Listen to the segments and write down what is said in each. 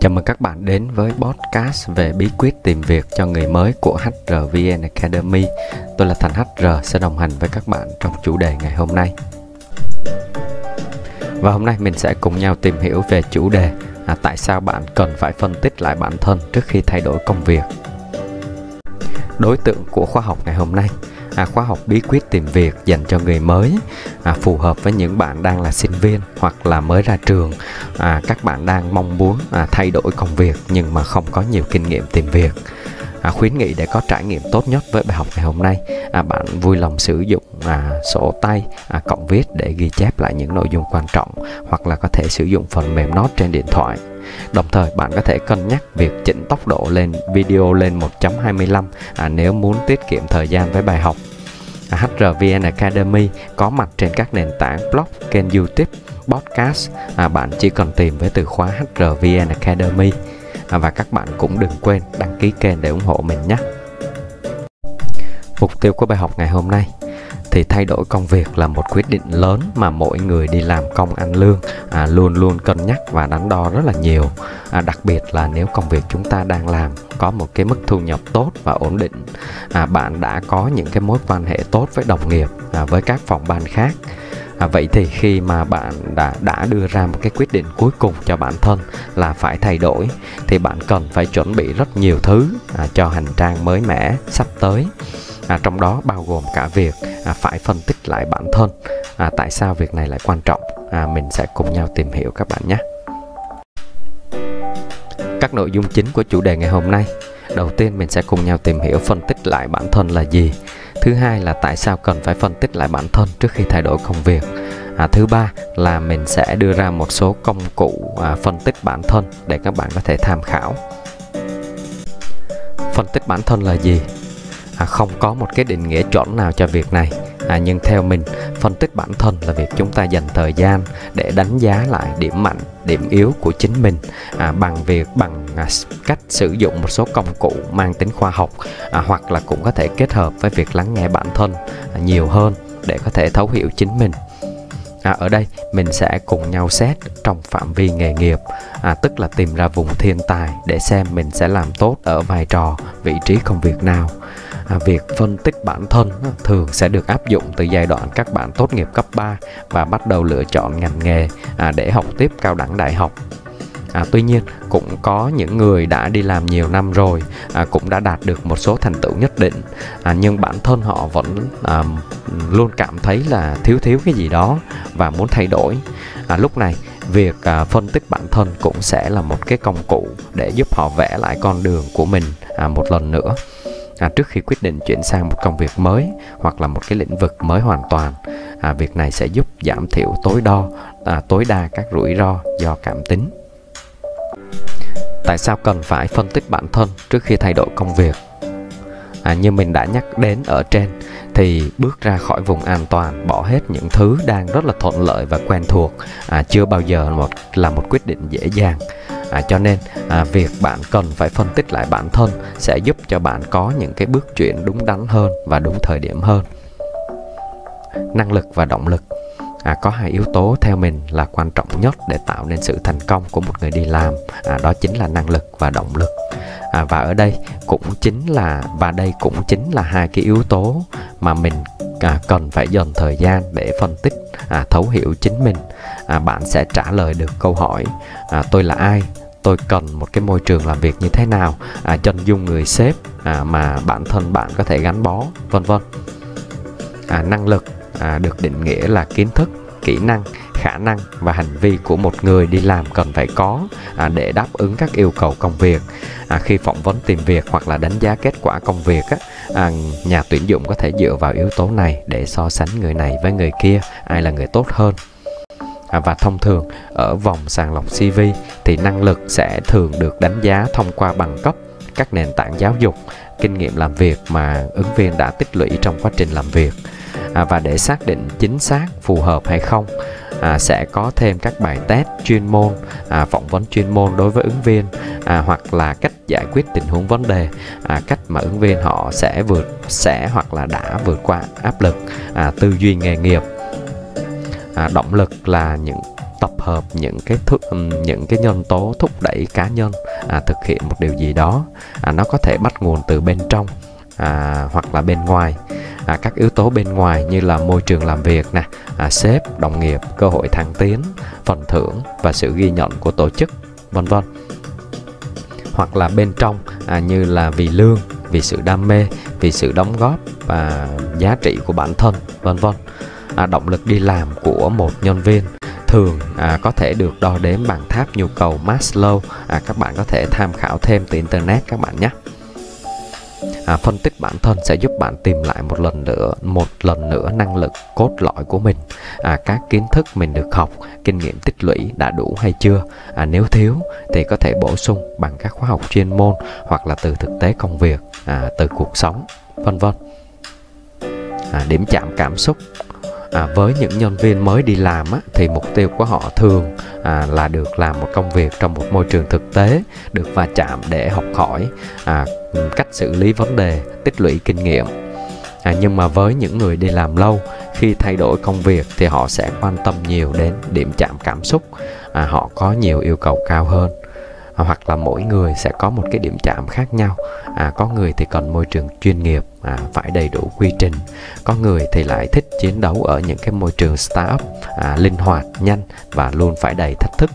Chào mừng các bạn đến với podcast về bí quyết tìm việc cho người mới của HRVN Academy. Tôi là Thành HR sẽ đồng hành với các bạn trong chủ đề ngày hôm nay. Và hôm nay mình sẽ cùng nhau tìm hiểu về chủ đề à, tại sao bạn cần phải phân tích lại bản thân trước khi thay đổi công việc. Đối tượng của khóa học ngày hôm nay à, khóa học bí quyết tìm việc dành cho người mới à, phù hợp với những bạn đang là sinh viên hoặc là mới ra trường. À, các bạn đang mong muốn à, thay đổi công việc nhưng mà không có nhiều kinh nghiệm tìm việc. À, khuyến nghị để có trải nghiệm tốt nhất với bài học ngày hôm nay. À, bạn vui lòng sử dụng à, sổ tay à, cộng viết để ghi chép lại những nội dung quan trọng hoặc là có thể sử dụng phần mềm note trên điện thoại. Đồng thời bạn có thể cân nhắc việc chỉnh tốc độ lên video lên 1.25 à, nếu muốn tiết kiệm thời gian với bài học. HRVN Academy có mặt trên các nền tảng blog, kênh YouTube, podcast. À, bạn chỉ cần tìm với từ khóa HRVN Academy à, và các bạn cũng đừng quên đăng ký kênh để ủng hộ mình nhé. Mục tiêu của bài học ngày hôm nay thì thay đổi công việc là một quyết định lớn mà mỗi người đi làm công ăn lương à, luôn luôn cân nhắc và đắn đo rất là nhiều. À, đặc biệt là nếu công việc chúng ta đang làm có một cái mức thu nhập tốt và ổn định à, bạn đã có những cái mối quan hệ tốt với đồng nghiệp à, với các phòng ban khác. À, vậy thì khi mà bạn đã đã đưa ra một cái quyết định cuối cùng cho bản thân là phải thay đổi thì bạn cần phải chuẩn bị rất nhiều thứ à, cho hành trang mới mẻ sắp tới à, trong đó bao gồm cả việc à, phải phân tích lại bản thân. À, tại sao việc này lại quan trọng? À, mình sẽ cùng nhau tìm hiểu các bạn nhé. Các nội dung chính của chủ đề ngày hôm nay. Đầu tiên mình sẽ cùng nhau tìm hiểu phân tích lại bản thân là gì. Thứ hai là tại sao cần phải phân tích lại bản thân trước khi thay đổi công việc. À, thứ ba là mình sẽ đưa ra một số công cụ à, phân tích bản thân để các bạn có thể tham khảo. Phân tích bản thân là gì? À, không có một cái định nghĩa chuẩn nào cho việc này. À, nhưng theo mình phân tích bản thân là việc chúng ta dành thời gian để đánh giá lại điểm mạnh điểm yếu của chính mình à, bằng việc bằng à, cách sử dụng một số công cụ mang tính khoa học à, hoặc là cũng có thể kết hợp với việc lắng nghe bản thân à, nhiều hơn để có thể thấu hiểu chính mình. À, ở đây mình sẽ cùng nhau xét trong phạm vi nghề nghiệp à, tức là tìm ra vùng thiên tài để xem mình sẽ làm tốt ở vai trò vị trí công việc nào à, việc phân tích bản thân thường sẽ được áp dụng từ giai đoạn các bạn tốt nghiệp cấp 3 và bắt đầu lựa chọn ngành nghề à, để học tiếp cao đẳng đại học. À, tuy nhiên cũng có những người đã đi làm nhiều năm rồi à, cũng đã đạt được một số thành tựu nhất định. À, nhưng bản thân họ vẫn à, luôn cảm thấy là thiếu thiếu cái gì đó và muốn thay đổi. À, lúc này việc à, phân tích bản thân cũng sẽ là một cái công cụ để giúp họ vẽ lại con đường của mình à, một lần nữa à, trước khi quyết định chuyển sang một công việc mới hoặc là một cái lĩnh vực mới hoàn toàn à, việc này sẽ giúp giảm thiểu tối đo à, tối đa các rủi ro do cảm tính. Tại sao cần phải phân tích bản thân trước khi thay đổi công việc? À, như mình đã nhắc đến ở trên thì bước ra khỏi vùng an toàn bỏ hết những thứ đang rất là thuận lợi và quen thuộc à, chưa bao giờ một là một quyết định dễ dàng à, cho nên à, việc bạn cần phải phân tích lại bản thân sẽ giúp cho bạn có những cái bước chuyển đúng đắn hơn và đúng thời điểm hơn. Năng lực và động lực. À, có hai yếu tố theo mình là quan trọng nhất để tạo nên sự thành công của một người đi làm. À, đó chính là năng lực và động lực. À, và ở đây cũng chính là và đây cũng chính là hai cái yếu tố mà mình à, cần phải dành thời gian để phân tích à, thấu hiểu chính mình à, bạn sẽ trả lời được câu hỏi à, tôi là ai? Tôi cần một cái môi trường làm việc như thế nào? À, chân dung người sếp à, mà bản thân bạn có thể gắn bó vân vân. À, năng lực à, được định nghĩa là kiến thức kỹ năng khả năng và hành vi của một người đi làm cần phải có à, để đáp ứng các yêu cầu công việc. À, khi phỏng vấn tìm việc hoặc là đánh giá kết quả công việc á, à, nhà tuyển dụng có thể dựa vào yếu tố này để so sánh người này với người kia ai là người tốt hơn. À, và thông thường ở vòng sàng lọc CV thì năng lực sẽ thường được đánh giá thông qua bằng cấp các nền tảng giáo dục kinh nghiệm làm việc mà ứng viên đã tích lũy trong quá trình làm việc. À, và để xác định chính xác phù hợp hay không à, sẽ có thêm các bài test chuyên môn à, phỏng vấn chuyên môn đối với ứng viên à, hoặc là cách giải quyết tình huống vấn đề à, cách mà ứng viên họ sẽ vượt sẽ hoặc là đã vượt qua áp lực à, tư duy nghề nghiệp à, động lực là những tập hợp những cái thức những cái nhân tố thúc đẩy cá nhân à, thực hiện một điều gì đó. À, nó có thể bắt nguồn từ bên trong à, hoặc là bên ngoài. À, các yếu tố bên ngoài như là môi trường làm việc nè à, sếp đồng nghiệp cơ hội thăng tiến phần thưởng và sự ghi nhận của tổ chức vân vân. Hoặc là bên trong à, như là vì lương vì sự đam mê vì sự đóng góp và giá trị của bản thân vân vân à, động lực đi làm của một nhân viên. Thường à, có thể được đo đếm bằng tháp nhu cầu Maslow. À, các bạn có thể tham khảo thêm từ internet các bạn nhé. À, phân tích bản thân sẽ giúp bạn tìm lại một lần nữa một lần nữa năng lực cốt lõi của mình. À, các kiến thức mình được học kinh nghiệm tích lũy đã đủ hay chưa? À, nếu thiếu thì có thể bổ sung bằng các khóa học chuyên môn hoặc là từ thực tế công việc à, từ cuộc sống vân vân. À, điểm chạm cảm xúc à, với những nhân viên mới đi làm á, thì mục tiêu của họ thường à, là được làm một công việc trong một môi trường thực tế được va chạm để học hỏi à, cách xử lý vấn đề tích lũy kinh nghiệm. À, nhưng mà với những người đi làm lâu khi thay đổi công việc thì họ sẽ quan tâm nhiều đến điểm chạm cảm xúc à, họ có nhiều yêu cầu cao hơn hoặc là mỗi người sẽ có một cái điểm chạm khác nhau. À, có người thì cần môi trường chuyên nghiệp à, phải đầy đủ quy trình. Có người thì lại thích chiến đấu ở những cái môi trường startup à, linh hoạt nhanh và luôn phải đầy thách thức.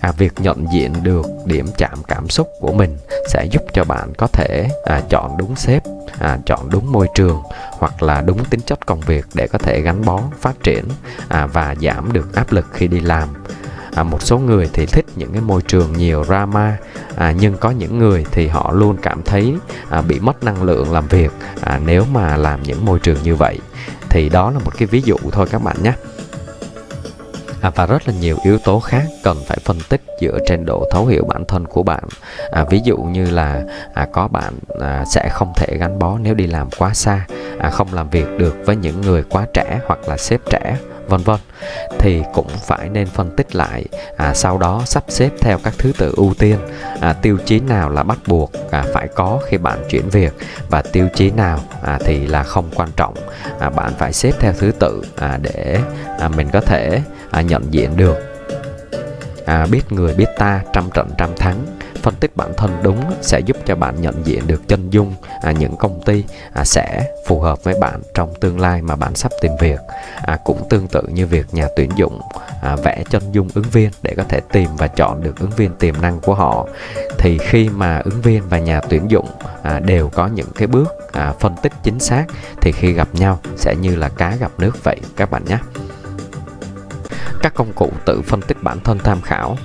À, việc nhận diện được điểm chạm cảm xúc của mình sẽ giúp cho bạn có thể à, chọn đúng sếp à, chọn đúng môi trường hoặc là đúng tính chất công việc để có thể gắn bó phát triển à, và giảm được áp lực khi đi làm à, một số người thì thích những cái môi trường nhiều drama. À, nhưng có những người thì họ luôn cảm thấy à, bị mất năng lượng làm việc à, nếu mà làm những môi trường như vậy. Thì đó là một cái ví dụ thôi các bạn nhé à, và rất là nhiều yếu tố khác cần phải phân tích dựa trên độ thấu hiểu bản thân của bạn. À, ví dụ như là à, có bạn à, sẽ không thể gắn bó nếu đi làm quá xa à, không làm việc được với những người quá trẻ hoặc là sếp trẻ vân vân. Thì cũng phải nên phân tích lại à, sau đó sắp xếp theo các thứ tự ưu tiên. À, tiêu chí nào là bắt buộc à, phải có khi bạn chuyển việc và tiêu chí nào à, thì là không quan trọng. À, bạn phải xếp theo thứ tự à, để à, mình có thể à, nhận diện được. À, biết người biết ta trăm trận trăm thắng phân tích bản thân đúng sẽ giúp cho bạn nhận diện được chân dung à, những công ty à, sẽ phù hợp với bạn trong tương lai mà bạn sắp tìm việc. À, cũng tương tự như việc nhà tuyển dụng à, vẽ chân dung ứng viên để có thể tìm và chọn được ứng viên tiềm năng của họ. Thì khi mà ứng viên và nhà tuyển dụng à, đều có những cái bước à, phân tích chính xác thì khi gặp nhau sẽ như là cá gặp nước vậy các bạn nhé các công cụ tự phân tích bản thân tham khảo.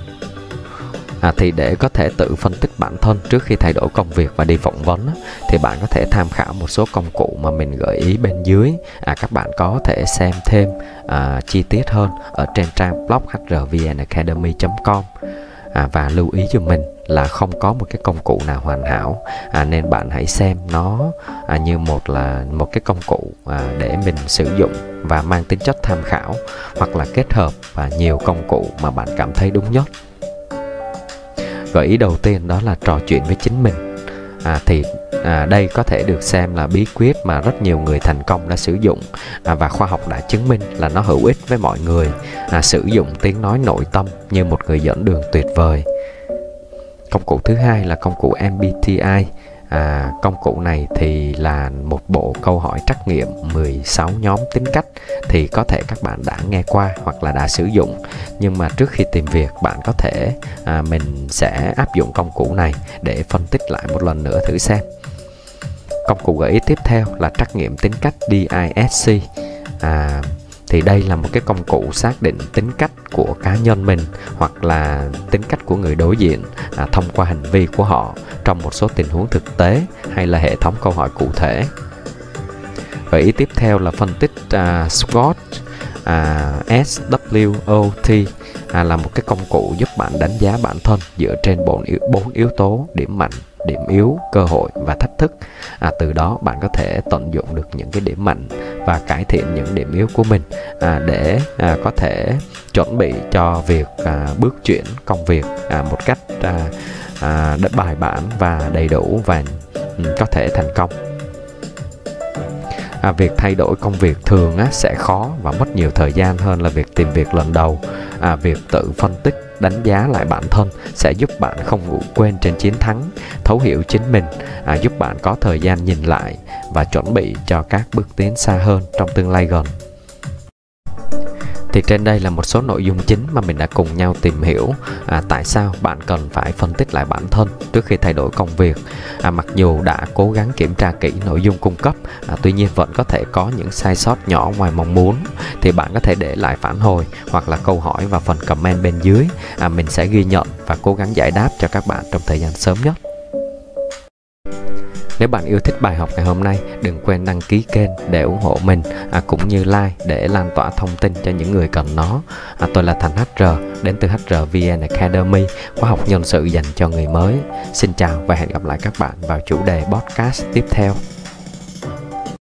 À, thì để có thể tự phân tích bản thân trước khi thay đổi công việc và đi phỏng vấn thì bạn có thể tham khảo một số công cụ mà mình gợi ý bên dưới. À, các bạn có thể xem thêm à, chi tiết hơn ở trên trang blog hrvnacademy.com à, và lưu ý cho mình là không có một cái công cụ nào hoàn hảo. À, nên bạn hãy xem nó à, như một là một cái công cụ à, để mình sử dụng và mang tính chất tham khảo hoặc là kết hợp và nhiều công cụ mà bạn cảm thấy đúng nhất. Gợi ý đầu tiên đó là trò chuyện với chính mình. À, thì à, đây có thể được xem là bí quyết mà rất nhiều người thành công đã sử dụng à, và khoa học đã chứng minh là nó hữu ích với mọi người. À, sử dụng tiếng nói nội tâm như một người dẫn đường tuyệt vời công cụ thứ hai là công cụ MBTI À, công cụ này thì là một bộ câu hỏi trắc nghiệm 16 nhóm tính cách thì có thể các bạn đã nghe qua hoặc là đã sử dụng. Nhưng mà trước khi tìm việc bạn có thể à, mình sẽ áp dụng công cụ này để phân tích lại một lần nữa thử xem. Công cụ gợi ý tiếp theo là trắc nghiệm tính cách DISC à, thì đây là một cái công cụ xác định tính cách của cá nhân mình hoặc là tính cách của người đối diện à, thông qua hành vi của họ trong một số tình huống thực tế hay là hệ thống câu hỏi cụ thể. Gợi ý tiếp theo là phân tích à, SWOT à, SWOT à, là một cái công cụ giúp bạn đánh giá bản thân dựa trên bốn yếu, bốn yếu tố điểm mạnh điểm yếu cơ hội và thách thức. À, từ đó bạn có thể tận dụng được những cái điểm mạnh và cải thiện những điểm yếu của mình à, để à, có thể chuẩn bị cho việc à, bước chuyển công việc à, một cách à, à, bài bản và đầy đủ và ừ, có thể thành công à, việc thay đổi công việc thường á, sẽ khó và mất nhiều thời gian hơn là việc tìm việc lần đầu. À, việc tự phân tích đánh giá lại bản thân sẽ giúp bạn không ngủ quên trên chiến thắng thấu hiểu chính mình à, giúp bạn có thời gian nhìn lại và chuẩn bị cho các bước tiến xa hơn trong tương lai gần thì trên đây là một số nội dung chính mà mình đã cùng nhau tìm hiểu. À, tại sao bạn cần phải phân tích lại bản thân trước khi thay đổi công việc? À, mặc dù đã cố gắng kiểm tra kỹ nội dung cung cấp à, tuy nhiên vẫn có thể có những sai sót nhỏ ngoài mong muốn. Thì bạn có thể để lại phản hồi hoặc là câu hỏi vào phần comment bên dưới. À, mình sẽ ghi nhận và cố gắng giải đáp cho các bạn trong thời gian sớm nhất nếu bạn yêu thích bài học ngày hôm nay, đừng quên đăng ký kênh để ủng hộ mình à, cũng như like để lan tỏa thông tin cho những người cần nó. À, tôi là Thành HR đến từ HRVN Academy, khóa học nhân sự dành cho người mới. Xin chào và hẹn gặp lại các bạn vào chủ đề podcast tiếp theo.